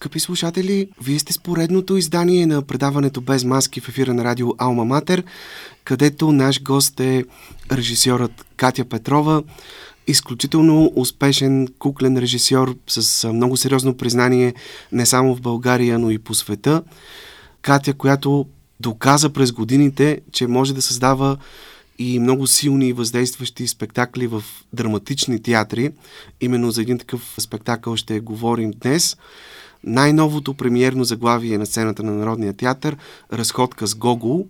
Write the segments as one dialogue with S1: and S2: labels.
S1: Скъпи слушатели, вие сте с поредното издание на предаването Без маски в ефира на радио Алма Матер, където наш гост е режисьорът Катя Петрова, изключително успешен куклен режисьор с много сериозно признание не само в България, но и по света. Катя, която доказа през годините, че може да създава и много силни и въздействащи спектакли в драматични театри. Именно за един такъв спектакъл ще говорим днес. Най-новото премиерно заглавие на сцената на Народния театър Разходка с Гогол,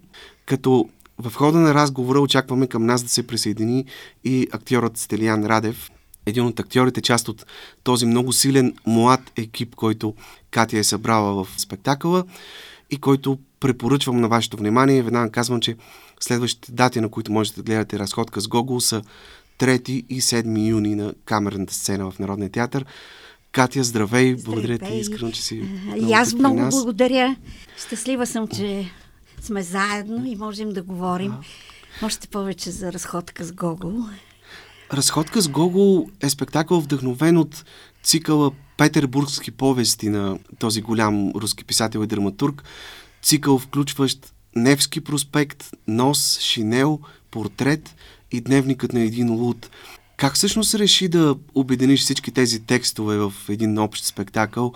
S1: като в хода на разговора очакваме към нас да се присъедини и актьорът Стелиян Радев, един от актьорите, част от този много силен млад екип, който Катя е събрала в спектакъла и който препоръчвам на вашето внимание. Веднага казвам, че следващите дати, на които можете да гледате разходка с Гогол са 3 и 7 юни на камерната сцена в Народния театър. Катя, здравей! Благодаря ти искрено, че си.
S2: И аз много нас. благодаря. Щастлива съм, че сме заедно и можем да говорим а. още повече за разходка с Гогол.
S1: Разходка с Гогол е спектакъл вдъхновен от цикъла Петербургски повести на този голям руски писател и драматург. Цикъл включващ Невски проспект, Нос, Шинел, Портрет и Дневникът на един луд. Как всъщност реши да обединиш всички тези текстове в един общ спектакъл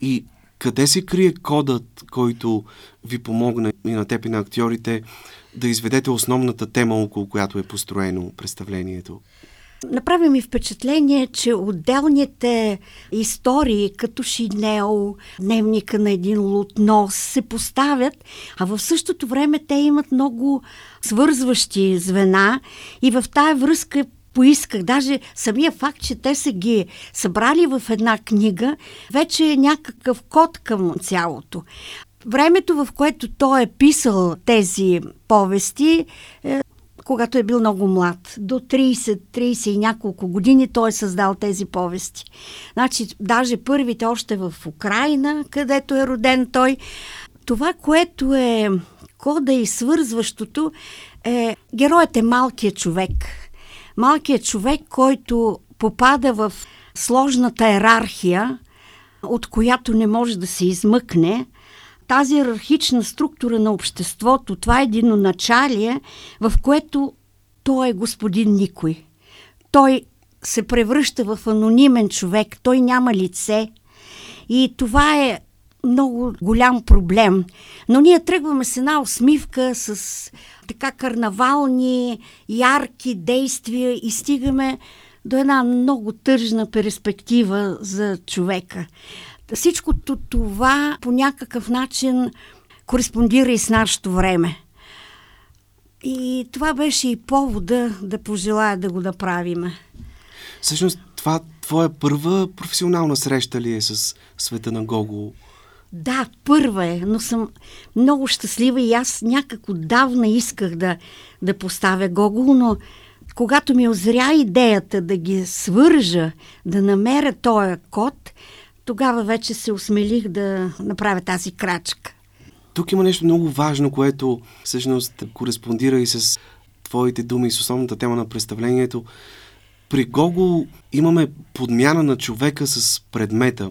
S1: и къде се крие кодът, който ви помогна и на теб и на актьорите да изведете основната тема, около която е построено представлението?
S2: Направи ми впечатление, че отделните истории, като Шинел, дневника на един лутнос, се поставят, а в същото време те имат много свързващи звена и в тая връзка поисках. Даже самия факт, че те са ги събрали в една книга, вече е някакъв код към цялото. Времето, в което той е писал тези повести, е, когато е бил много млад. До 30, 30 и няколко години той е създал тези повести. Значи, даже първите още в Украина, където е роден той. Това, което е кода и свързващото, е героят е малкият човек – малкият човек, който попада в сложната иерархия, от която не може да се измъкне, тази иерархична структура на обществото, това е единоначалие, в което той е господин никой. Той се превръща в анонимен човек, той няма лице. И това е много голям проблем. Но ние тръгваме с една усмивка, с така карнавални, ярки действия и стигаме до една много тъжна перспектива за човека. Всичкото това по някакъв начин кореспондира и с нашето време. И това беше и повода да пожелая да го направим.
S1: Всъщност, това твоя първа професионална среща ли е с света на Гого?
S2: Да, първа е, но съм много щастлива и аз някак отдавна исках да, да поставя Гогол, но когато ми озря идеята да ги свържа, да намеря този код, тогава вече се осмелих да направя тази крачка.
S1: Тук има нещо много важно, което всъщност кореспондира и с твоите думи и с основната тема на представлението. При Гогол имаме подмяна на човека с предмета.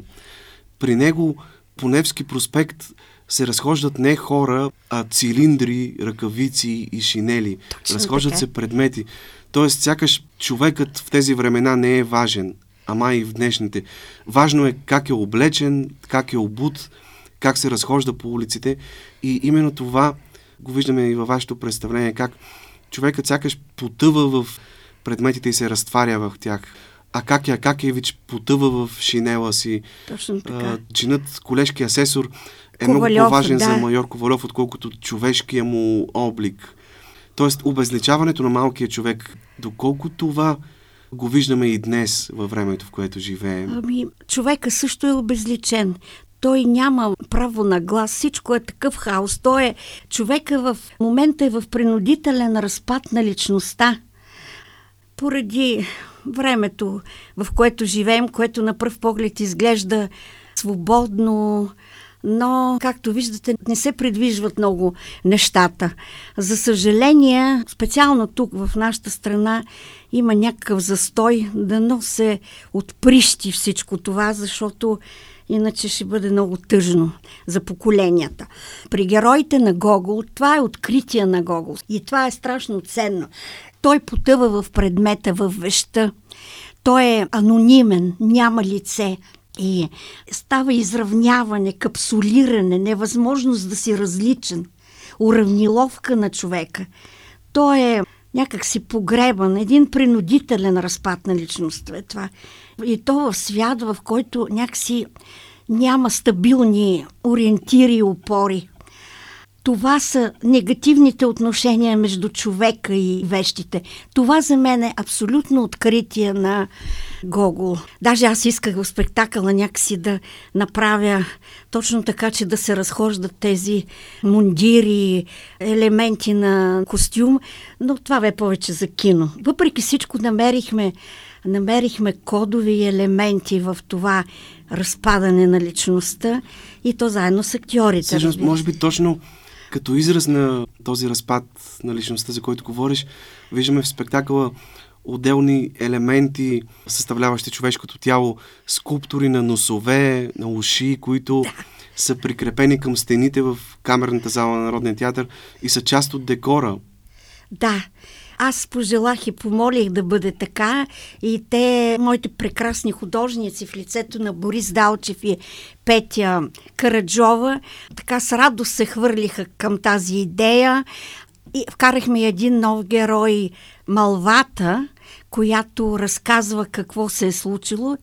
S1: При него по Невски проспект се разхождат не хора, а цилиндри, ръкавици и шинели. Точно разхождат така. се предмети. Тоест, сякаш човекът в тези времена не е важен, ама и в днешните. Важно е как е облечен, как е обут, как се разхожда по улиците. И именно това го виждаме и във вашето представление, как човекът сякаш потъва в предметите и се разтваря в тях. Акакия Акакиевич потъва в шинела си.
S2: Точно така.
S1: чинът колежки асесор е Ковалев, много по-важен да. за майор Ковалев, отколкото човешкия му облик. Тоест, обезличаването на малкия човек, доколко това го виждаме и днес във времето, в което живеем.
S2: Ами, човека също е обезличен. Той няма право на глас, всичко е такъв хаос. Той е, човека в момента е в принудителен разпад на личността. Поради времето, в което живеем, което на пръв поглед изглежда свободно, но, както виждате, не се придвижват много нещата. За съжаление, специално тук в нашата страна има някакъв застой, да но се отприщи всичко това, защото Иначе ще бъде много тъжно за поколенията. При героите на Гогол, това е откритие на Гогол. И това е страшно ценно. Той потъва в предмета, в веща. Той е анонимен, няма лице. И става изравняване, капсулиране, невъзможност да си различен, уравниловка на човека. Той е някак си погребан, един принудителен разпад на личността е това. И то в свят, в който някакси няма стабилни ориентири и опори. Това са негативните отношения между човека и вещите. Това за мен е абсолютно откритие на Гогол. Даже аз исках в спектакъла някакси да направя точно така, че да се разхождат тези мундири, елементи на костюм, но това бе повече за кино. Въпреки всичко намерихме, намерихме кодови елементи в това разпадане на личността и то заедно с актьорите.
S1: Всъщност, може би точно като израз на този разпад на личността, за който говориш, виждаме в спектакъла отделни елементи, съставляващи човешкото тяло, скулптури на носове, на уши, които да. са прикрепени към стените в камерната зала на Народния театър и са част от декора.
S2: Да, аз пожелах и помолих да бъде така и те, моите прекрасни художници в лицето на Борис Далчев и Петя Караджова, така с радост се хвърлиха към тази идея и вкарахме един нов герой, Малвата, която разказва какво се е случило.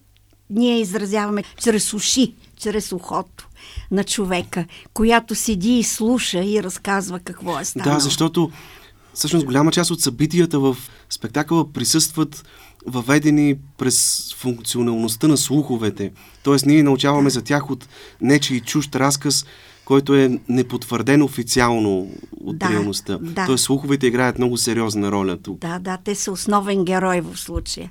S2: Ние изразяваме чрез уши, чрез ухото на човека, която седи и слуша и разказва какво е станало.
S1: Да, защото всъщност голяма част от събитията в спектакъла присъстват въведени през функционалността на слуховете. Тоест ние научаваме за тях от нечи чужд разказ, който е непотвърден официално от да, реалността. Да. Тоест слуховете играят много сериозна роля тук.
S2: Да, да, те са основен герой в случая.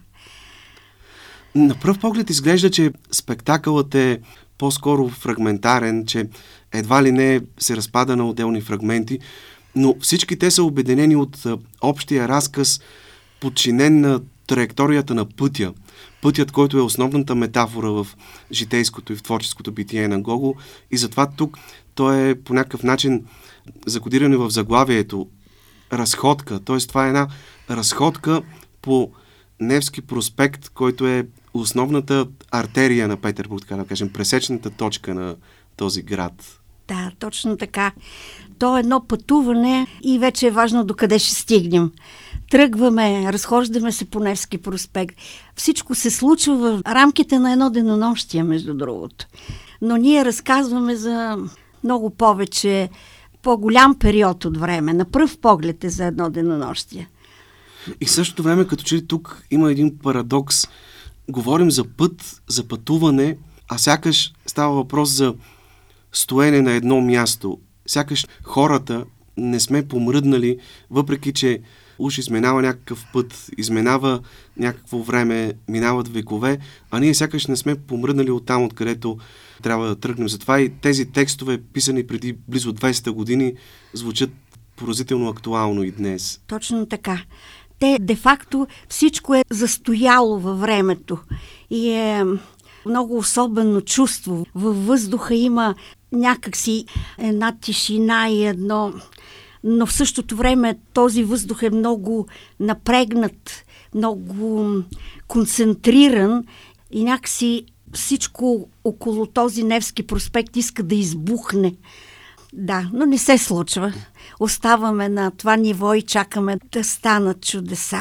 S1: На пръв поглед изглежда, че спектакълът е по-скоро фрагментарен, че едва ли не се разпада на отделни фрагменти, но всички те са обединени от общия разказ, подчинен на траекторията на пътя. Пътят, който е основната метафора в житейското и в творческото битие на Гого. И затова тук той е по някакъв начин закодиране в заглавието. Разходка. Т.е. това е една разходка по Невски проспект, който е основната артерия на Петербург, така да кажем, пресечната точка на този град.
S2: Да, точно така. То е едно пътуване и вече е важно докъде ще стигнем. Тръгваме, разхождаме се по Невски проспект. Всичко се случва в рамките на едно денонощие, между другото. Но ние разказваме за много повече, по-голям период от време. На пръв поглед е за едно денонощие.
S1: И в същото време, като че тук има един парадокс. Говорим за път, за пътуване, а сякаш става въпрос за стоене на едно място. Сякаш хората не сме помръднали, въпреки че уж изминава някакъв път, изминава някакво време, минават векове, а ние сякаш не сме помръднали от там, откъдето трябва да тръгнем. Затова и тези текстове, писани преди близо 200 години, звучат поразително актуално и днес.
S2: Точно така. Те, де-факто, всичко е застояло във времето и е много особено чувство. Във въздуха има някакси една тишина и едно... Но в същото време този въздух е много напрегнат, много концентриран и някакси всичко около този Невски проспект иска да избухне. Да, но не се случва. Оставаме на това ниво и чакаме да станат чудеса.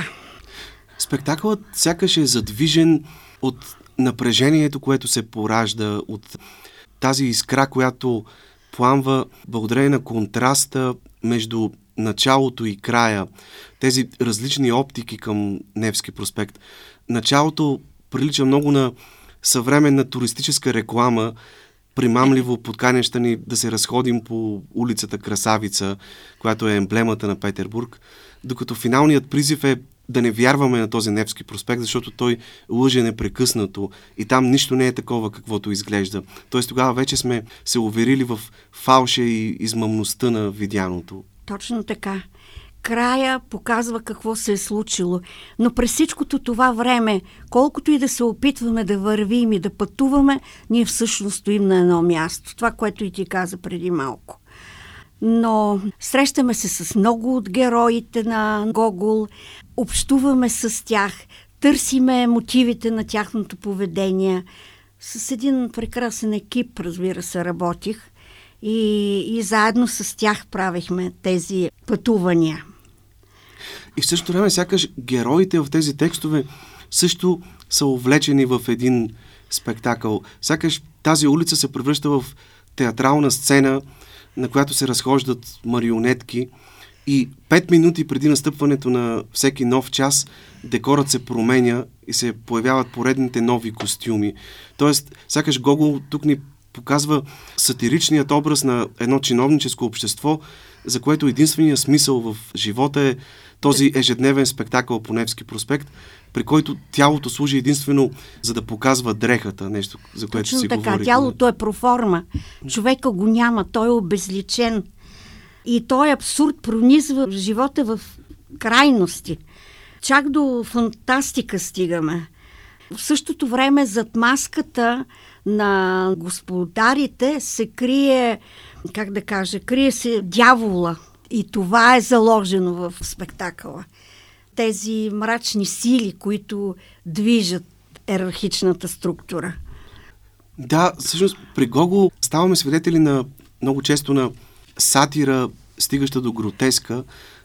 S1: Спектакълът сякаш е задвижен от напрежението, което се поражда, от тази искра, която пламва благодарение на контраста между началото и края, тези различни оптики към Невски проспект. Началото прилича много на съвременна туристическа реклама, примамливо подканяща ни да се разходим по улицата Красавица, която е емблемата на Петербург, докато финалният призив е да не вярваме на този Невски проспект, защото той лъже непрекъснато и там нищо не е такова, каквото изглежда. Тоест тогава вече сме се уверили в фалша и измъмността на видяното.
S2: Точно така. края показва какво се е случило. Но през всичкото това време, колкото и да се опитваме да вървим и да пътуваме, ние всъщност стоим на едно място. Това, което и ти каза преди малко. Но срещаме се с много от героите на Гогол, общуваме с тях, търсиме мотивите на тяхното поведение. С един прекрасен екип, разбира се, работих и, и заедно с тях правихме тези пътувания.
S1: И в същото време, сякаш героите в тези текстове също са увлечени в един спектакъл. Сякаш тази улица се превръща в театрална сцена, на която се разхождат марионетки и пет минути преди настъпването на всеки нов час декорът се променя и се появяват поредните нови костюми. Тоест, сякаш Гогол тук ни показва сатиричният образ на едно чиновническо общество, за което единственият смисъл в живота е този ежедневен спектакъл по Невски проспект, при който тялото служи единствено за да показва дрехата, нещо, за което
S2: Точно
S1: си
S2: така,
S1: говорихме.
S2: тялото е проформа. Човека го няма, той е обезличен. И той абсурд пронизва живота в крайности. Чак до фантастика стигаме. В същото време зад маската на господарите се крие, как да кажа, крие се дявола. И това е заложено в спектакъла. Тези мрачни сили, които движат ерархичната структура.
S1: Да, всъщност при Гого ставаме свидетели на много често на сатира, стигаща до гротеска,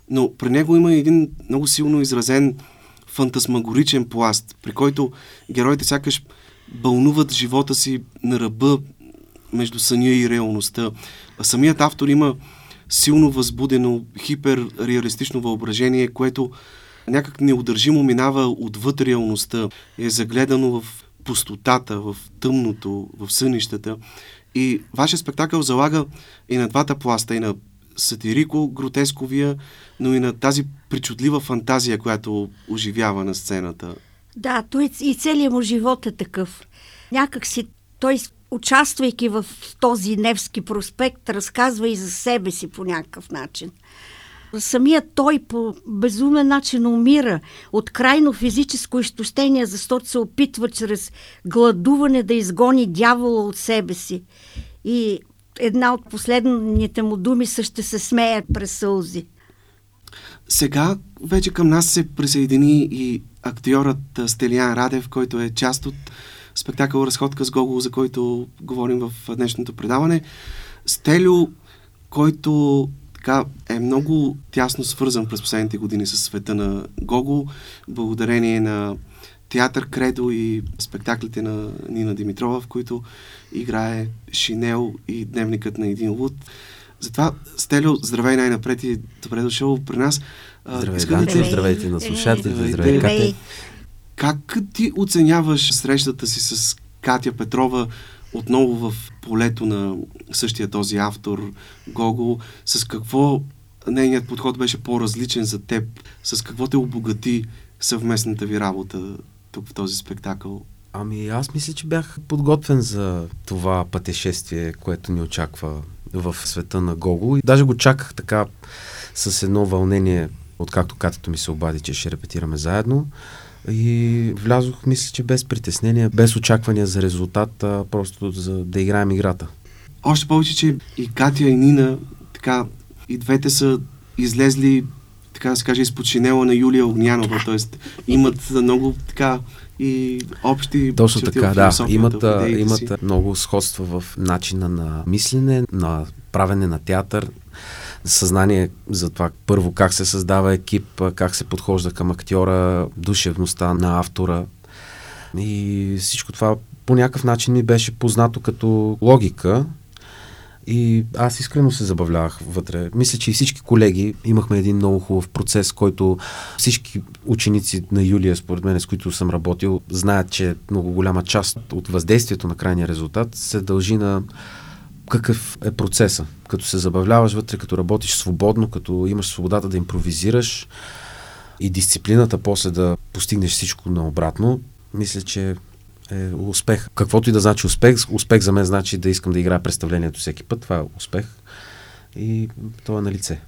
S1: но при него има един много силно изразен фантасмагоричен пласт, при който героите сякаш бълнуват живота си на ръба между съня и реалността. А самият автор има силно възбудено, хиперреалистично въображение, което някак неудържимо минава отвъд реалността. Е загледано в пустотата, в тъмното, в сънищата. И вашия спектакъл залага и на двата пласта, и на сатирико-гротесковия, но и на тази причудлива фантазия, която оживява на сцената.
S2: Да, той и целият му живот е такъв. Някак си той, участвайки в този Невски проспект, разказва и за себе си по някакъв начин. Самият той по безумен начин умира от крайно физическо изтощение, защото се опитва чрез гладуване да изгони дявола от себе си. И една от последните му думи са ще се смеят през сълзи.
S1: Сега вече към нас се присъедини и актьорът Стелиан Радев, който е част от спектакъл Разходка с Гогол, за който говорим в днешното предаване. Стелю, който така е много тясно свързан през последните години с света на Гогол, благодарение на театър Кредо и спектаклите на Нина Димитрова, в които играе Шинел и Дневникът на един луд. Затова, Стелио, здравей най-напред и добре дошъл при нас.
S3: Здравей, да те... здравейте на слушателите, здравей, Катя.
S1: Как ти оценяваш срещата си с Катя Петрова отново в полето на същия този автор Гогол? С какво нейният подход беше по-различен за теб? С какво те обогати съвместната ви работа тук в този спектакъл?
S3: Ами аз мисля, че бях подготвен за това пътешествие, което ни очаква в света на Гогол. И даже го чаках така с едно вълнение, откакто катето ми се обади, че ще репетираме заедно. И влязох, мисля, че без притеснения, без очаквания за резултат, а просто за да играем играта.
S1: Още повече, че и Катя и Нина, така, и двете са излезли, така да се каже, изпод шинела на Юлия Огнянова, т.е. имат много така и общи
S3: Точно така, да. Имат, имат си. много сходства в начина на мислене, на правене на театър, съзнание за това първо как се създава екип, как се подхожда към актьора, душевността на автора. И всичко това по някакъв начин ми беше познато като логика. И аз искрено се забавлявах вътре. Мисля, че и всички колеги имахме един много хубав процес, който всички ученици на Юлия, според мен, с които съм работил, знаят, че много голяма част от въздействието на крайния резултат се дължи на какъв е процеса. Като се забавляваш вътре, като работиш свободно, като имаш свободата да импровизираш и дисциплината после да постигнеш всичко наобратно, мисля, че е успех. Каквото и да значи успех, успех за мен значи да искам да играя представлението всеки път. Това е успех. И то е на лице.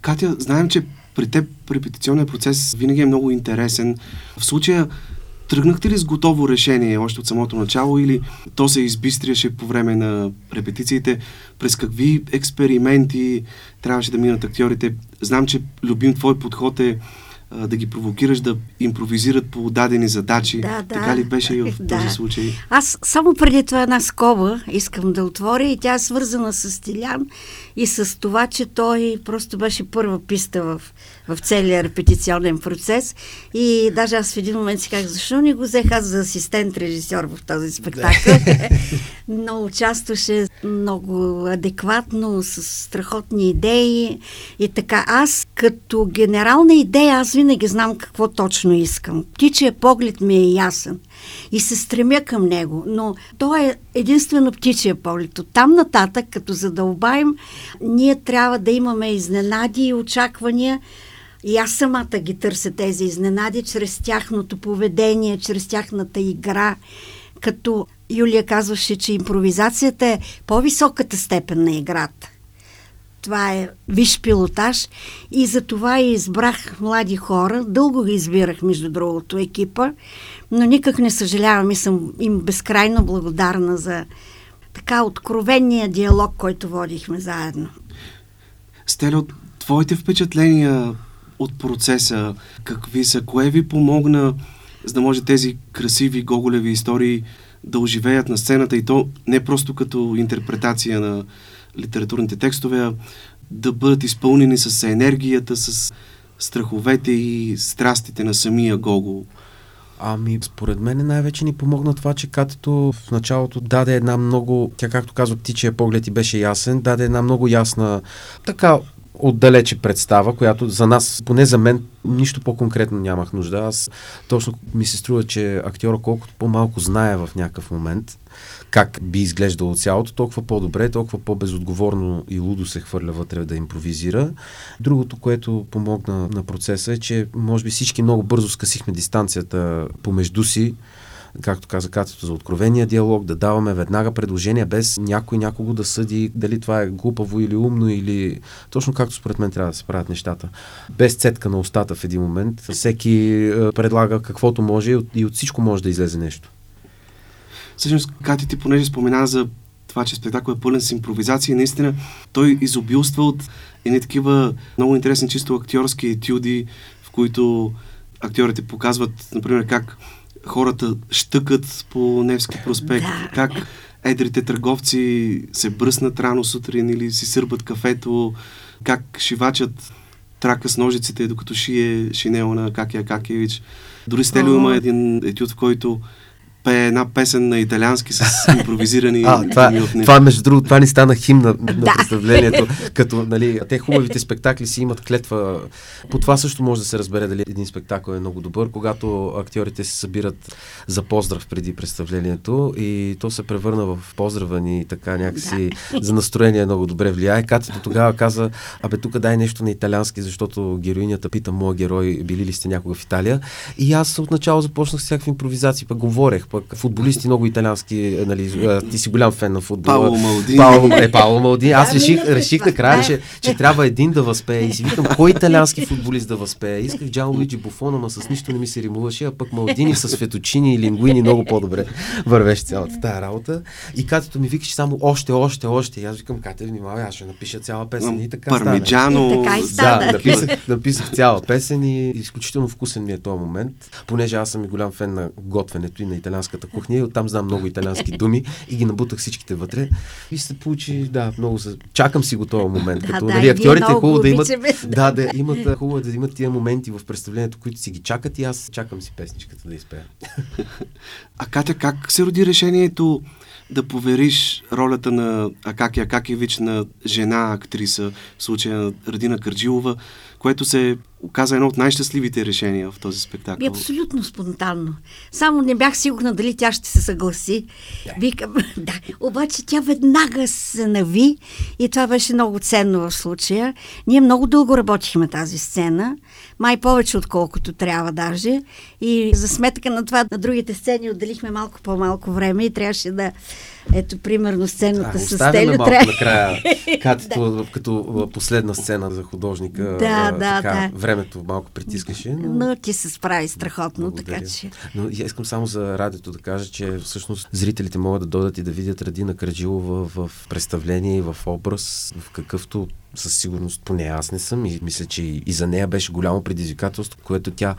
S1: Катя, знаем, че при теб репетиционният процес винаги е много интересен. В случая Тръгнахте ли с готово решение още от самото начало или то се избистряше по време на репетициите? През какви експерименти трябваше да минат актьорите? Знам, че любим твой подход е да ги провокираш да импровизират по дадени задачи.
S2: Да, да.
S1: Така ли беше и в да. този случай?
S2: Аз само преди това една скоба искам да отворя и тя е свързана с Стилян и с това, че той просто беше първа писта в, в целия репетиционен процес. И даже аз в един момент си казах, защо не го взех аз за асистент режисьор в този спектакъл? Но участваше много адекватно, с страхотни идеи и така. Аз като генерална идея, аз винаги знам какво точно искам. Птичия поглед ми е ясен и се стремя към него, но то е единствено птичия поглед. От там нататък, като задълбаем, ние трябва да имаме изненади и очаквания, и аз самата ги търся тези изненади чрез тяхното поведение, чрез тяхната игра. Като Юлия казваше, че импровизацията е по-високата степен на играта. Това е виш пилотаж и за това и избрах млади хора. Дълго ги избирах, между другото, екипа, но никак не съжалявам и съм им безкрайно благодарна за така откровения диалог, който водихме заедно.
S1: Стелю, твоите впечатления от процеса, какви са, кое ви помогна, за да може тези красиви гоголеви истории да оживеят на сцената и то не просто като интерпретация на литературните текстове, а да бъдат изпълнени с енергията, с страховете и страстите на самия Гогол.
S3: Ами, според мен най-вече ни помогна това, че Катето в началото даде една много, тя както казва, птичия поглед и беше ясен, даде една много ясна, така отдалече представа, която за нас, поне за мен, нищо по-конкретно нямах нужда. Аз точно ми се струва, че актьора колкото по-малко знае в някакъв момент как би изглеждало цялото, толкова по-добре, толкова по-безотговорно и лудо се хвърля вътре да импровизира. Другото, което помогна на процеса е, че може би всички много бързо скъсихме дистанцията помежду си, както каза Катето, за откровения диалог, да даваме веднага предложения, без някой някого да съди дали това е глупаво или умно, или точно както според мен трябва да се правят нещата. Без цетка на устата в един момент, всеки е, предлага каквото може и от, всичко може да излезе нещо.
S1: Всъщност, Кати, ти понеже спомена за това, че спектакъл е пълен с импровизации, наистина той изобилства от едни такива много интересни чисто актьорски етюди, в които актьорите показват, например, как хората щъкат по Невски проспект, да. как едрите търговци се бръснат рано сутрин или си сърбат кафето, как шивачат трака с ножиците, докато шие шинела на Какия Какевич. Дори Стелио има един етюд, в който пее една песен на италиански с импровизирани
S3: а, това, това, между другото, това ни стана химна на, на представлението. Като, нали, те хубавите спектакли си имат клетва. По това също може да се разбере дали един спектакъл е много добър, когато актьорите се събират за поздрав преди представлението и то се превърна в поздрава ни така някакси за настроение много добре влияе. Катето тогава каза, абе тук дай нещо на италиански, защото героинята пита моя герой, били ли сте някога в Италия. И аз отначало започнах с всякакви импровизации, пък говорех, пък футболисти много италиански, нали, ти си голям фен на футбола.
S1: Пауло Малди.
S3: Пауло, е, Пауло Малди. Аз реших, реших накрая, че, че трябва един да възпее и си викам, кой италиански футболист да възпее? Исках Джан Луиджи Буфон, ама с нищо не ми се римуваше, а пък Малдини с феточини и лингуини много по-добре вървеше цялата тая работа. И катето ми викаше само още, още, още. И аз викам, Кате, внимавай, аз ще напиша цяла песен. И така
S1: Пармиджано.
S2: И така и стана.
S3: Да, написах, написах цяла песен и изключително вкусен ми е този момент, понеже аз съм и голям фен на готвенето и на италианската италианската кухня и оттам знам много италиански думи и ги набутах всичките вътре. И се получи, да, много се... Чакам си го този момент.
S2: Да,
S3: като,
S2: да,
S3: нали, актьорите
S2: е
S3: хубаво да имат...
S2: Да,
S3: да, имат хубаво да имат тия моменти в представлението, които си ги чакат и аз чакам си песничката да изпея.
S1: А Катя, как се роди решението да повериш ролята на Акаки Акакевич на жена актриса, в случая на Радина Карджилова, което се оказа едно от най-щастливите решения в този спектакъл.
S2: И абсолютно спонтанно. Само не бях сигурна дали тя ще се съгласи. Да. Викам, да. Обаче тя веднага се нави и това беше много ценно в случая. Ние много дълго работихме тази сцена, май повече отколкото трябва даже. И за сметка на това на другите сцени отделихме малко по-малко време и трябваше да Ето, примерно, сцената
S3: а,
S2: с Стелю.
S3: малко трябва... накрая, като, като последна сцена за художника.
S2: Да, да,
S3: така,
S2: да.
S3: Времето малко притискаше. Но...
S2: но ти се справи страхотно, Благодаря. така че...
S3: Но искам само за радиото да кажа, че всъщност зрителите могат да дойдат и да видят Радина Краджилова в, в представление и в образ, в какъвто със сигурност поне аз не съм и мисля, че и за нея беше голямо предизвикателство, което тя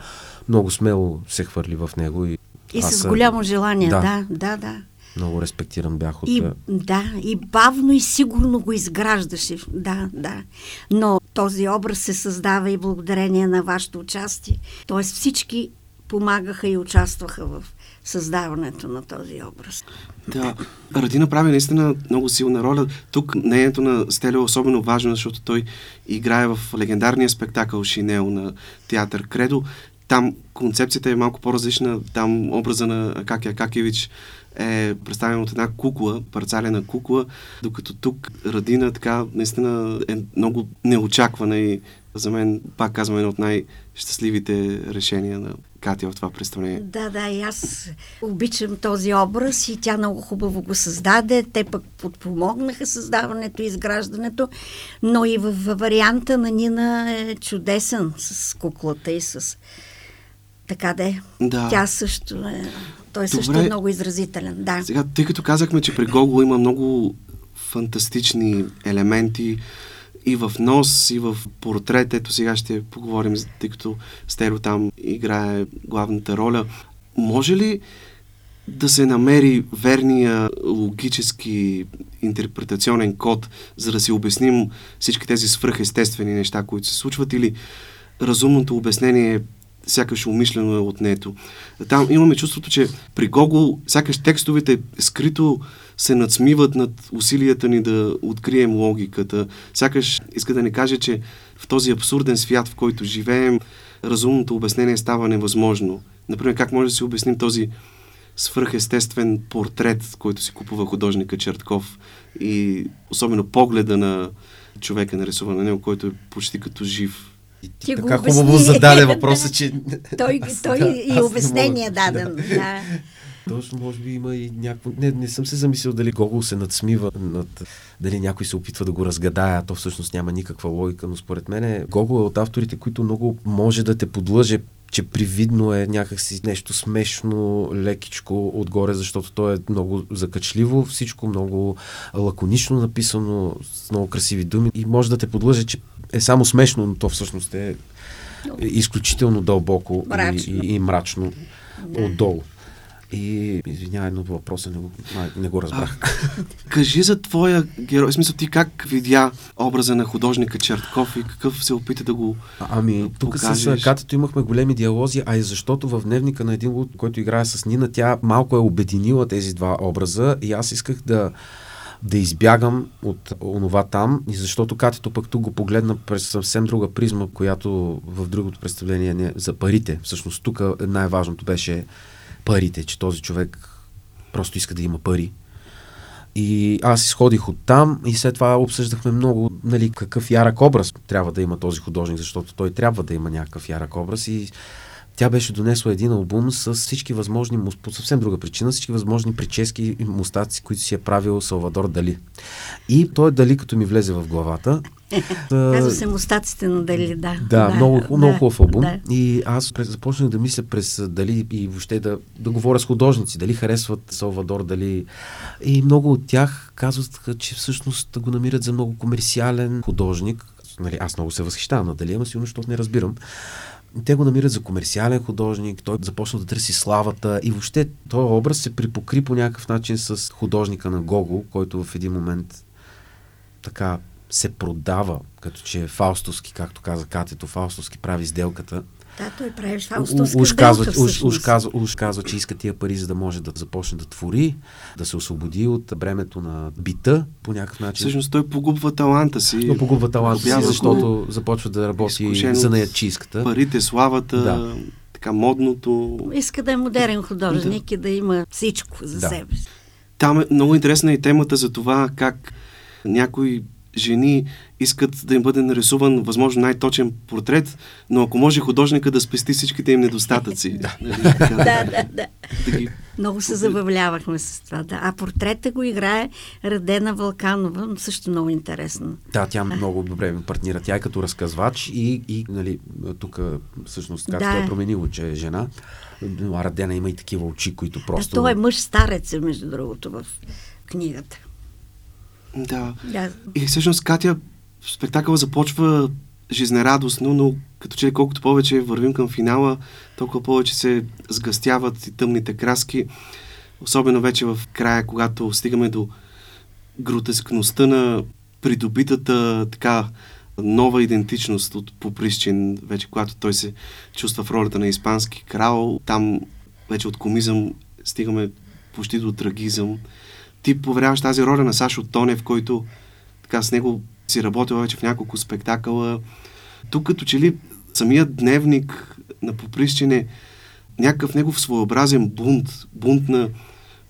S3: много смело се хвърли в него. И,
S2: и с голямо желание, да, да, да. да.
S3: Много респектиран бях от...
S2: И, да, и бавно и сигурно го изграждаше. Да, да. Но този образ се създава и благодарение на вашето участие. Тоест всички помагаха и участваха в създаването на този образ.
S1: Да, Ради направи наистина много силна роля. Тук мнението на Стеле е особено важно, защото той играе в легендарния спектакъл Шинел на театър Кредо. Там концепцията е малко по-различна. Там образа на Акакия Акакевич е представен от една кукла, парцалена кукла, докато тук Радина така наистина е много неочаквана и за мен, пак казвам, едно от най-щастливите решения на Катя в това представление.
S2: Да, да, и аз обичам този образ и тя много хубаво го създаде. Те пък подпомогнаха създаването и изграждането, но и във варианта на Нина е чудесен с куклата и с така де. Да. Тя също е... Той Добре. също е много изразителен. Да.
S1: Сега, тъй като казахме, че при Гого има много фантастични елементи и в нос, и в портрет. Ето сега ще поговорим, тъй като Стеро там играе главната роля. Може ли да се намери верния логически интерпретационен код, за да си обясним всички тези свръхестествени неща, които се случват, или разумното обяснение е сякаш умишлено е отнето. Там имаме чувството, че при Гогол сякаш текстовете скрито се надсмиват над усилията ни да открием логиката. Сякаш иска да ни каже, че в този абсурден свят, в който живеем, разумното обяснение става невъзможно. Например, как може да си обясним този свръхестествен портрет, който си купува художника Чертков и особено погледа на човека нарисуван на него, който е почти като жив
S3: и ти, ти така хубаво зададе въпроса, че...
S2: той той да, и обяснение даден. Да.
S3: Точно, може би има и някакво... Не, не съм се замислил дали Гогол се надсмива над... Дали някой се опитва да го разгадае, а то всъщност няма никаква логика, но според мен Гогол е от авторите, които много може да те подлъже че привидно е някакси нещо смешно, лекичко отгоре, защото то е много закачливо, всичко много лаконично написано, с много красиви думи и може да те подлъже, че е само смешно, но то всъщност е изключително дълбоко мрачно. И, и, и мрачно да. отдолу. И извинявай, но въпроса не го, не го разбрах.
S1: А, кажи за твоя герой, в смисъл ти как видя образа на художника Чертков и какъв се опита да го
S3: а, Ами, тук с Катето имахме големи диалози, а и защото в дневника на един който играе с Нина, тя малко е обединила тези два образа и аз исках да да избягам от онова там, и защото Катето пък тук го погледна през съвсем друга призма, която в другото представление не за парите. Всъщност тук най-важното беше парите, че този човек просто иска да има пари. И аз изходих от там и след това обсъждахме много нали, какъв ярък образ трябва да има този художник, защото той трябва да има някакъв ярък образ и тя беше донесла един албум с всички възможни, по съвсем друга причина, всички възможни прически и мустаци, които си е правил Салвадор Дали. И той Дали, като ми влезе в главата,
S2: Казва се мустаците на Дали, да.
S3: Да, да много, да, много хубав албум. Да. И аз започнах да мисля през Дали и въобще да, да говоря с художници, дали харесват Салвадор, дали... И много от тях казват, че всъщност го намират за много комерциален художник. Нали, аз много се възхищавам на Дали, ама сигурно, защото не разбирам те го намират за комерциален художник, той започна да търси славата и въобще този образ се припокри по някакъв начин с художника на Гого, който в един момент така се продава, като че е фаустовски, както каза Катето, фаустовски прави сделката
S2: да, той прави фаустовска уж
S3: казва, уж, уж, казва, уж казва, че иска тия пари, за да може да започне да твори, да се освободи от бремето на бита по някакъв начин.
S1: Всъщност той погубва таланта си.
S3: Той погубва таланта си, защото започва да работи за наячийската.
S1: Парите, славата, да. така модното.
S2: Иска да е модерен художник да. и да има всичко за да. себе си.
S1: Там е много интересна и темата за това как някой жени искат да им бъде нарисуван възможно най-точен портрет, но ако може художника да спести всичките им недостатъци.
S2: да, нали, да, да. да. Много се забавлявахме с това. Да. А портрета го играе Радена Вълканова, също много интересно.
S3: Да, тя много добре ми партнира. Тя е като разказвач и, и нали, тук всъщност как да. е променило, че е жена. Радена има и такива очи, които просто...
S2: Да, той е мъж старец, между другото, в книгата.
S1: Да. да. И всъщност Катя, спектакъл започва жизнерадостно, но като че колкото повече вървим към финала, толкова повече се сгъстяват и тъмните краски. Особено вече в края, когато стигаме до гротескността на придобитата така нова идентичност от Поприщин, вече когато той се чувства в ролята на испански крал. Там вече от комизъм стигаме почти до трагизъм ти поверяваш тази роля на Сашо Тонев, който така с него си работил вече в няколко спектакъла. Тук като че ли самият дневник на Поприщине някакъв негов своеобразен бунт, бунт на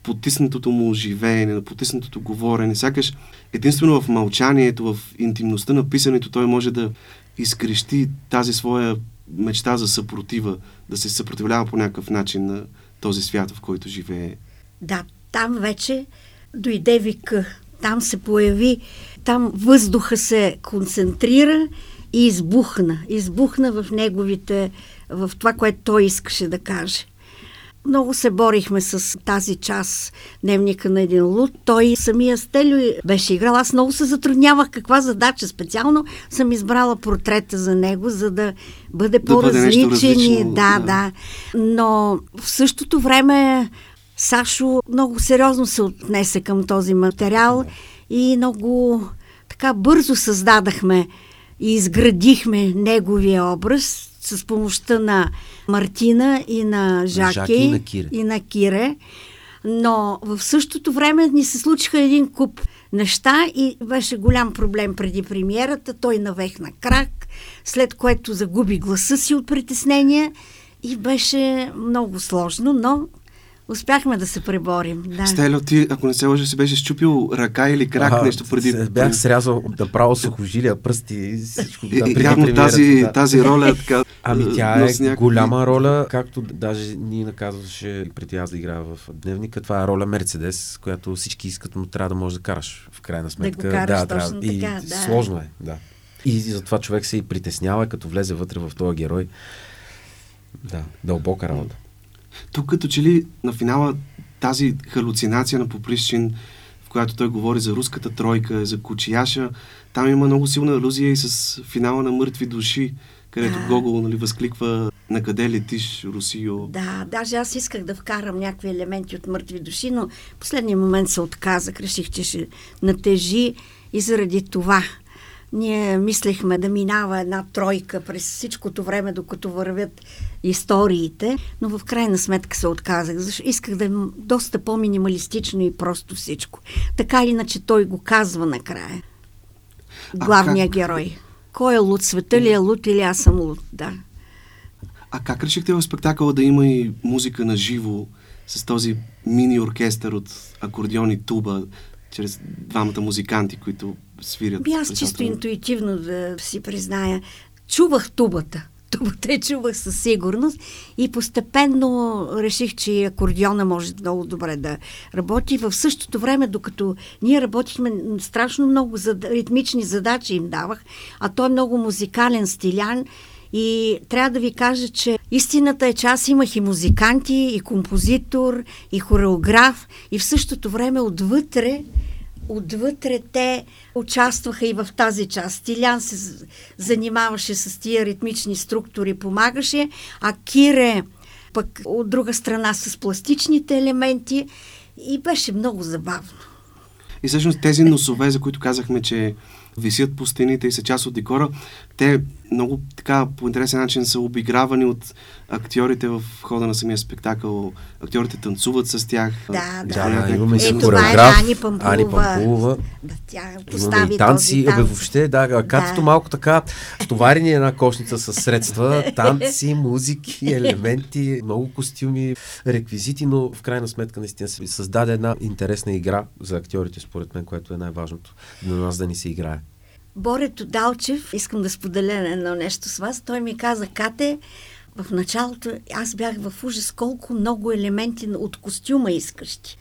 S1: потиснатото му живеене, на потиснатото говорене. Сякаш единствено в мълчанието, в интимността на писането той може да изкрещи тази своя мечта за съпротива, да се съпротивлява по някакъв начин на този свят, в който живее.
S2: Да, там вече дойде вика. Там се появи, там въздуха се концентрира и избухна. Избухна в неговите, в това, което той искаше да каже. Много се борихме с тази част дневника на един луд. Той самия Стелю беше играл. Аз много се затруднявах каква задача. Специално съм избрала портрета за него, за да бъде да по-различен. Да, да, да. Но в същото време Сашо много сериозно се отнесе към този материал и много така бързо създадахме и изградихме неговия образ с помощта на Мартина и на Жаки, Жаки и, на Кире. и на Кире. Но в същото време ни се случиха един куп неща и беше голям проблем преди премиерата. Той навехна крак, след което загуби гласа си от притеснения и беше много сложно, но успяхме да се преборим. Да.
S1: Стело, ти, ако не се лъжа, си беше щупил ръка или крак, а, нещо преди.
S3: Се, бях срязал да право сухожилия, пръсти и всичко.
S1: Да, и, явно тази, да. тази роля е така.
S3: Ами тя е някакви... голяма роля, както даже ни наказваше преди аз да играя в дневника. Това е роля Мерцедес, която всички искат, но трябва да можеш да караш в крайна сметка.
S2: Да, го караш, да, трябва.
S3: И
S2: така, да.
S3: сложно е, да. И затова човек се и притеснява, като влезе вътре в този герой. Да, дълбока работа.
S1: Тук като че ли на финала тази халюцинация на Поприщин, в която той говори за руската тройка, за Кучияша, там има много силна алюзия и с финала на Мъртви души, където да. Гогол нали, възкликва на къде летиш, Русио.
S2: Да, даже аз исках да вкарам някакви елементи от Мъртви души, но в последния момент се отказах, реших, че ще натежи и заради това ние мислехме да минава една тройка през всичкото време, докато вървят историите, но в крайна сметка се отказах, защото исках да е доста по-минималистично и просто всичко. Така или иначе той го казва накрая. Главният герой. Кой е луд? Света ли е луд или аз съм луд? Да.
S1: А как решихте в спектакъла да има и музика на живо с този мини оркестър от акордеон и туба, чрез двамата музиканти, които свирят.
S2: Би аз чисто интуитивно да си призная. Чувах тубата. Тубата е чувах със сигурност и постепенно реших, че акордиона може много добре да работи. В същото време, докато ние работихме, страшно много зад... ритмични задачи им давах, а той е много музикален, стилян и трябва да ви кажа, че истината е, че аз имах и музиканти, и композитор, и хореограф, и в същото време отвътре отвътре те участваха и в тази част. Тилян се занимаваше с тия ритмични структури, помагаше, а Кире пък от друга страна с пластичните елементи и беше много забавно.
S1: И всъщност тези носове, за които казахме, че висят по стените и са част от декора, те много така по интересен начин са обигравани от актьорите в хода на самия спектакъл. Актьорите танцуват с тях.
S2: Да, да.
S3: да имаме си хореограф, Ани Пампулова. Ани Пампулова.
S2: Да, тя постави
S3: и танци. Този танц. въобще, да, като да. малко така товарени една кошница с средства, танци, музики, елементи, много костюми, реквизити, но в крайна сметка наистина се създаде една интересна игра за актьорите, според мен, което е най-важното на нас да ни се играе.
S2: Борето Далчев, искам да споделя едно нещо с вас, той ми каза, Кате, в началото аз бях в ужас колко много елементи от костюма искаш ти.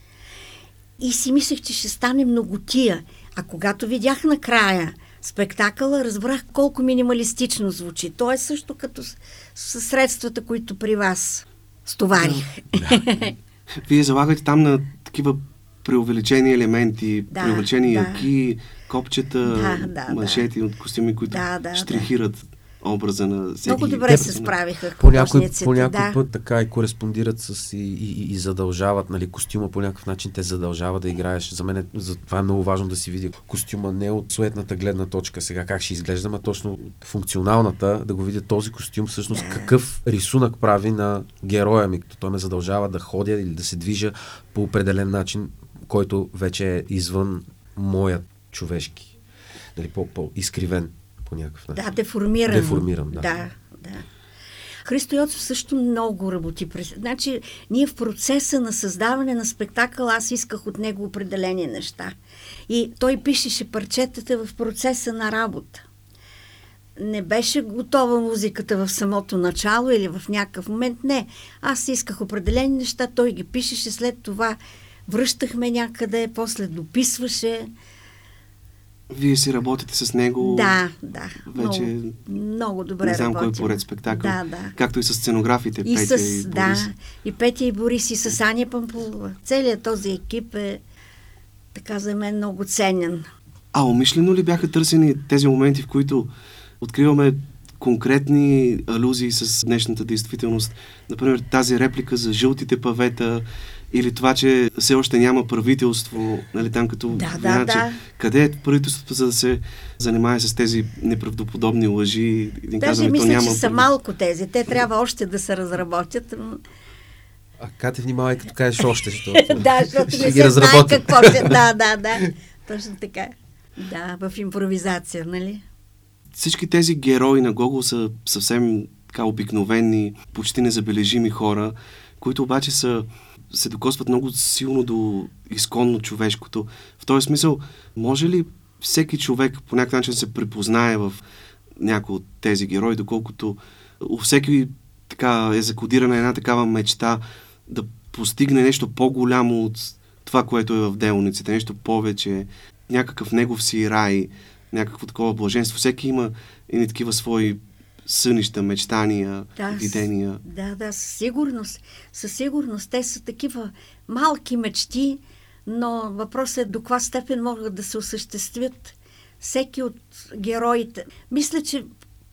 S2: И си мислех, че ще стане многотия. А когато видях накрая спектакъла, разбрах колко минималистично звучи. То е също като с, с средствата, които при вас стоварих. Да.
S1: Вие залагате там на такива преувеличени елементи, да, преувеличени да. яки, копчета, да, да, маншети да. от костюми, които да, да, штрихират образа на всеки.
S2: Много добре се справиха
S3: по някой, по някой да. път така и кореспондират с и, и, и задължават, нали, костюма по някакъв начин те задължава да играеш. За мен е, за това е много важно да си види костюма не от суетната гледна точка сега как ще изглежда, а точно функционалната, да го видя този костюм всъщност да. какъв рисунък прави на героя ми, като той ме задължава да ходя или да се движа по определен начин, който вече е извън моят човешки, нали, по-изкривен по някакъв начин.
S2: Да, деформиран.
S3: Деформиран, да.
S2: Да, да. Христо Йоцов също много работи. Значи, ние в процеса на създаване на спектакъл, аз исках от него определени неща. И той пишеше парчетата в процеса на работа. Не беше готова музиката в самото начало или в някакъв момент. Не. Аз исках определени неща, той ги пишеше, след това връщахме някъде, после дописваше.
S1: Вие си работите с него.
S2: Да, да.
S1: Вече.
S2: Много, много добре.
S1: Не знам
S2: работим.
S1: кой поред спектакъл.
S2: Да, да.
S1: Както и с сценографите.
S2: И
S1: Петя
S2: с,
S1: и Борис.
S2: Да, и Петя и Борис, и с Аня Пампулова. Целият този екип е така за мен много ценен.
S1: А умишлено ли бяха търсени тези моменти, в които откриваме конкретни алюзии с днешната действителност? Например, тази реплика за жълтите павета или това, че все още няма правителство, нали, там като
S2: да, да, да.
S1: къде е правителството, за да се занимае с тези неправдоподобни лъжи?
S2: Даже казваме, мисля, няма... че са малко тези. Те трябва още да се разработят.
S3: А Кате, внимавай, като кажеш още, защото
S2: да, защото ще не ги се знае какво ще... Да, да, да. Точно така. Да, в импровизация, нали?
S1: Всички тези герои на Гогол са съвсем така обикновени, почти незабележими хора, които обаче са се докосват много силно до изконно човешкото. В този смисъл, може ли всеки човек по някакъв начин се припознае в някой от тези герои, доколкото у всеки така е закодирана една такава мечта да постигне нещо по-голямо от това, което е в делниците, нещо повече, някакъв негов си рай, някакво такова блаженство. Всеки има и такива свои сънища, мечтания, да, видения.
S2: Да, да, със сигурност. Със сигурност. Те са такива малки мечти, но въпросът е до каква степен могат да се осъществят всеки от героите. Мисля, че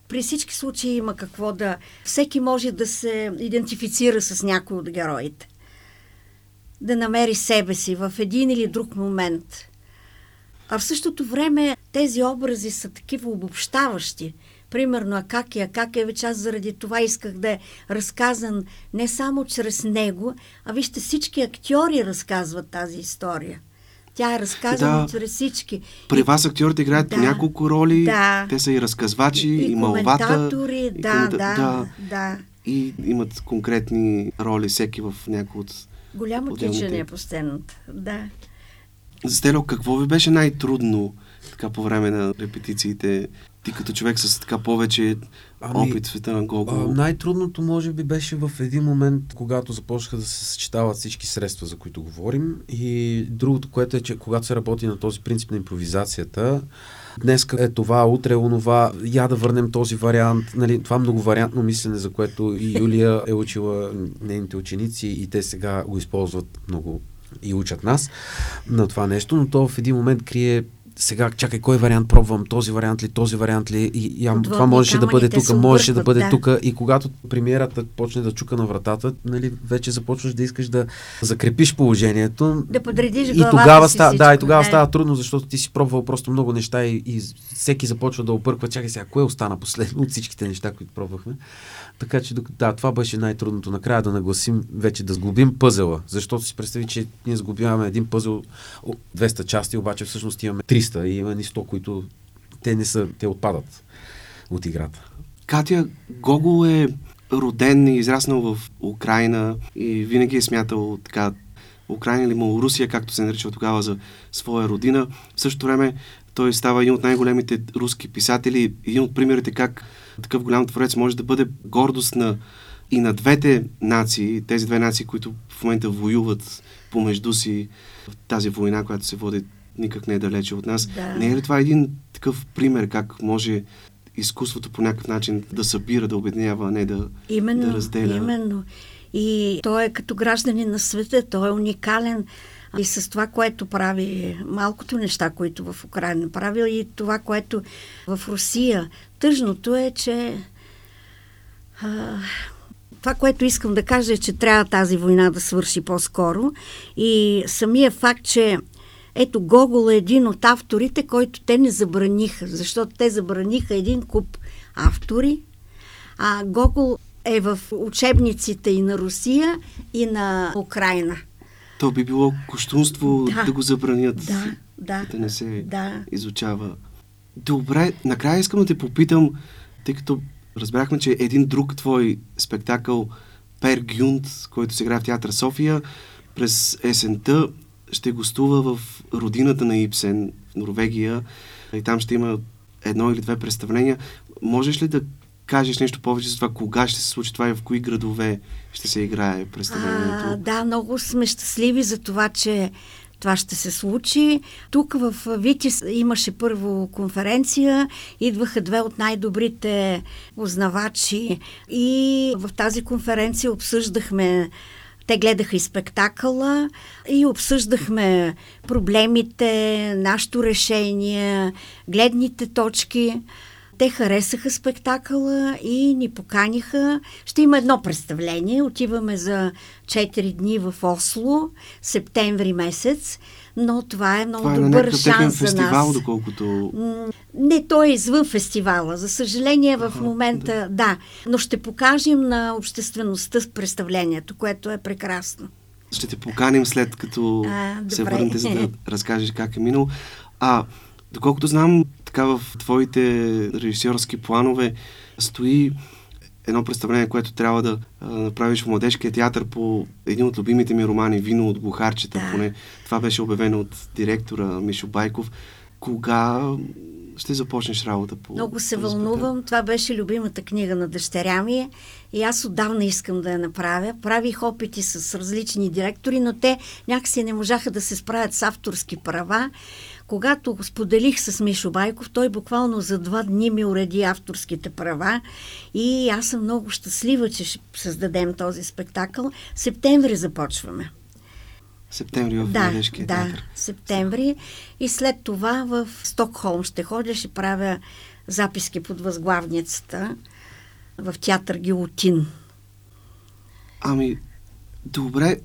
S2: при всички случаи има какво да... Всеки може да се идентифицира с някой от героите. Да намери себе си в един или друг момент. А в същото време тези образи са такива обобщаващи – Примерно Акаки Акакевич, аз заради това исках да е разказан не само чрез него, а вижте всички актьори разказват тази история. Тя е разказана да. чрез всички.
S1: При вас актьорите играят да, няколко роли. Да. Те са и разказвачи, и, и, и малвата.
S2: И да, комента... да, да, да.
S1: И имат конкретни роли всеки в някои от
S2: Голямо тичане е по сцената, да.
S1: За Стело, какво ви беше най-трудно така по време на репетициите? Ти като човек с така повече ами, опит в света на Гогол?
S3: Най-трудното може би беше в един момент, когато започнаха да се съчетават всички средства, за които говорим. И другото, което е, че когато се работи на този принцип на импровизацията, днес е това, утре е онова, я да върнем този вариант. Нали, това многовариантно мислене, за което и Юлия е учила нейните ученици и те сега го използват много и учат нас на това нещо, но то в един момент крие сега чакай, кой вариант пробвам, този вариант ли, този вариант ли, и, и ам, това можеше да бъде тук, можеше да бъде да. тук. И когато премиерата почне да чука на вратата, нали, вече започваш да искаш да закрепиш положението.
S2: Да подредиш
S3: и тогава ста, всичко, Да, и тогава да. става трудно, защото ти си пробвал просто много неща и, и всеки започва да опърква. Чакай сега, кое остана последно от всичките неща, които пробвахме. Така че, да, това беше най-трудното. Накрая да нагласим, вече да сглобим пъзела. Защото си представи, че ние сглобяваме един пъзел 200 части, обаче всъщност имаме 300 и има ни 100, които те не са, те отпадат от играта.
S1: Катя Гогол е роден и израснал в Украина и винаги е смятал така Украина или Малорусия, както се нарича тогава за своя родина. В същото време той става един от най-големите руски писатели, един от примерите как такъв голям творец може да бъде гордост на и на двете нации, тези две нации, които в момента воюват помежду си в тази война, която се води никак не е далече от нас. Да. Не е ли това един такъв пример как може изкуството по някакъв начин да събира, да обединява, а не да,
S2: именно,
S1: да разделя?
S2: Именно. И той е като гражданин на света, той е уникален и с това, което прави, малкото неща, които в Украина правил и това, което в Русия. Тъжното е, че а, това, което искам да кажа е, че трябва тази война да свърши по-скоро и самия факт, че ето Гогол е един от авторите, който те не забраниха, защото те забраниха един куп автори, а Гогол е в учебниците и на Русия, и на Украина.
S1: То би било кощунство да, да го забранят,
S2: да, да,
S1: да не се
S2: да.
S1: изучава. Добре, накрая искам да те попитам, тъй като разбрахме, че един друг твой спектакъл Пер Гюнт, който се играе в театър София, през есента ще гостува в родината на Ипсен, в Норвегия. И там ще има едно или две представления. Можеш ли да кажеш нещо повече за това, кога ще се случи това и в кои градове ще се играе представлението?
S2: А, да, много сме щастливи за това, че това ще се случи. Тук в Витис имаше първо конференция, идваха две от най-добрите познавачи и в тази конференция обсъждахме те гледаха и спектакъла и обсъждахме проблемите, нашето решение, гледните точки. Те харесаха спектакъла и ни поканиха. Ще има едно представление. Отиваме за 4 дни в Осло, септември месец. Но това е много това е добър шанс за
S1: фестивал, нас. доколкото...
S2: Не, той е извън фестивала. За съжаление, в момента, да. да. Но ще покажем на обществеността представлението, което е прекрасно.
S1: Ще те поканим след като а, се върнете, за да разкажеш как е минало. А, доколкото знам, така в твоите режисьорски планове стои едно представление, което трябва да а, направиш в младежкия театър по един от любимите ми романи Вино от глухарчета. Да. Поне това беше обявено от директора Мишо Байков. Кога ще започнеш работа по...
S2: Много се вълнувам. Това беше любимата книга на дъщеря ми и аз отдавна искам да я направя. Правих опити с различни директори, но те някакси не можаха да се справят с авторски права. Когато споделих с Мишо Байков, той буквално за два дни ми уреди авторските права и аз съм много щастлива, че ще създадем този спектакъл. Септември започваме.
S1: Септември в
S2: да,
S1: Младежкия
S2: да,
S1: театър.
S2: септември. И след това в Стокхолм ще ходя, ще правя записки под възглавницата в театър Гилотин.
S1: Ами, добре,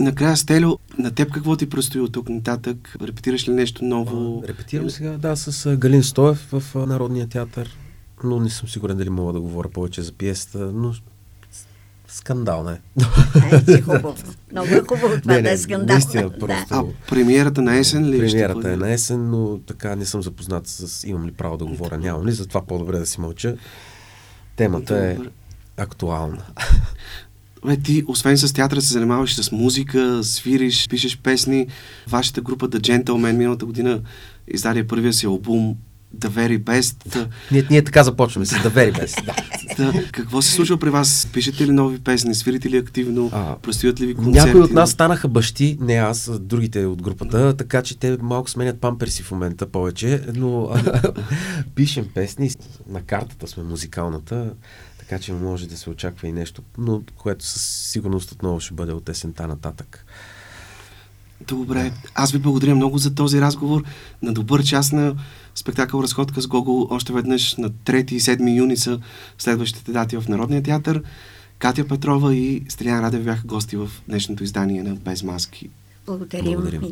S1: Накрая, Стелю, на теб какво ти предстои от тук нататък? Репетираш ли нещо ново?
S3: А, репетирам сега, да, с Галин Стоев в Народния театър, но не съм сигурен дали мога да говоря повече за пиесата, но скандално е.
S2: е хубаво. Много е хубаво това не, да е скандално. Наистина,
S1: просто... А премиерата на есен ли?
S3: Премиерата ще е на есен, но така не съм запознат с имам ли право да говоря, нямам ли, затова по-добре да си мълча. Темата е актуална.
S1: Бе, ти, освен с театъра, се занимаваш с музика, свириш, пишеш песни. Вашата група The Gentleman миналата година издаде първия си албум The Very Best.
S3: Ние, ние така започваме с The Very Best.
S1: да. да. Какво се случва при вас? Пишете ли нови песни? Свирите ли активно? А, Предстоят ли ви концерти?
S3: Някои от нас станаха бащи, не аз, другите от групата, така че те малко сменят памперси в момента повече, но пишем песни. На картата сме музикалната. Така че може да се очаква и нещо, но което със сигурност отново ще бъде от есента нататък.
S1: Добре. Аз ви благодаря много за този разговор. На добър час на спектакъл Разходка с Гогол. Още веднъж на 3 и 7 юни са следващите дати в Народния театър. Катя Петрова и Стриан Радев бяха гости в днешното издание на Без маски.
S2: Благодарим. Благодарим.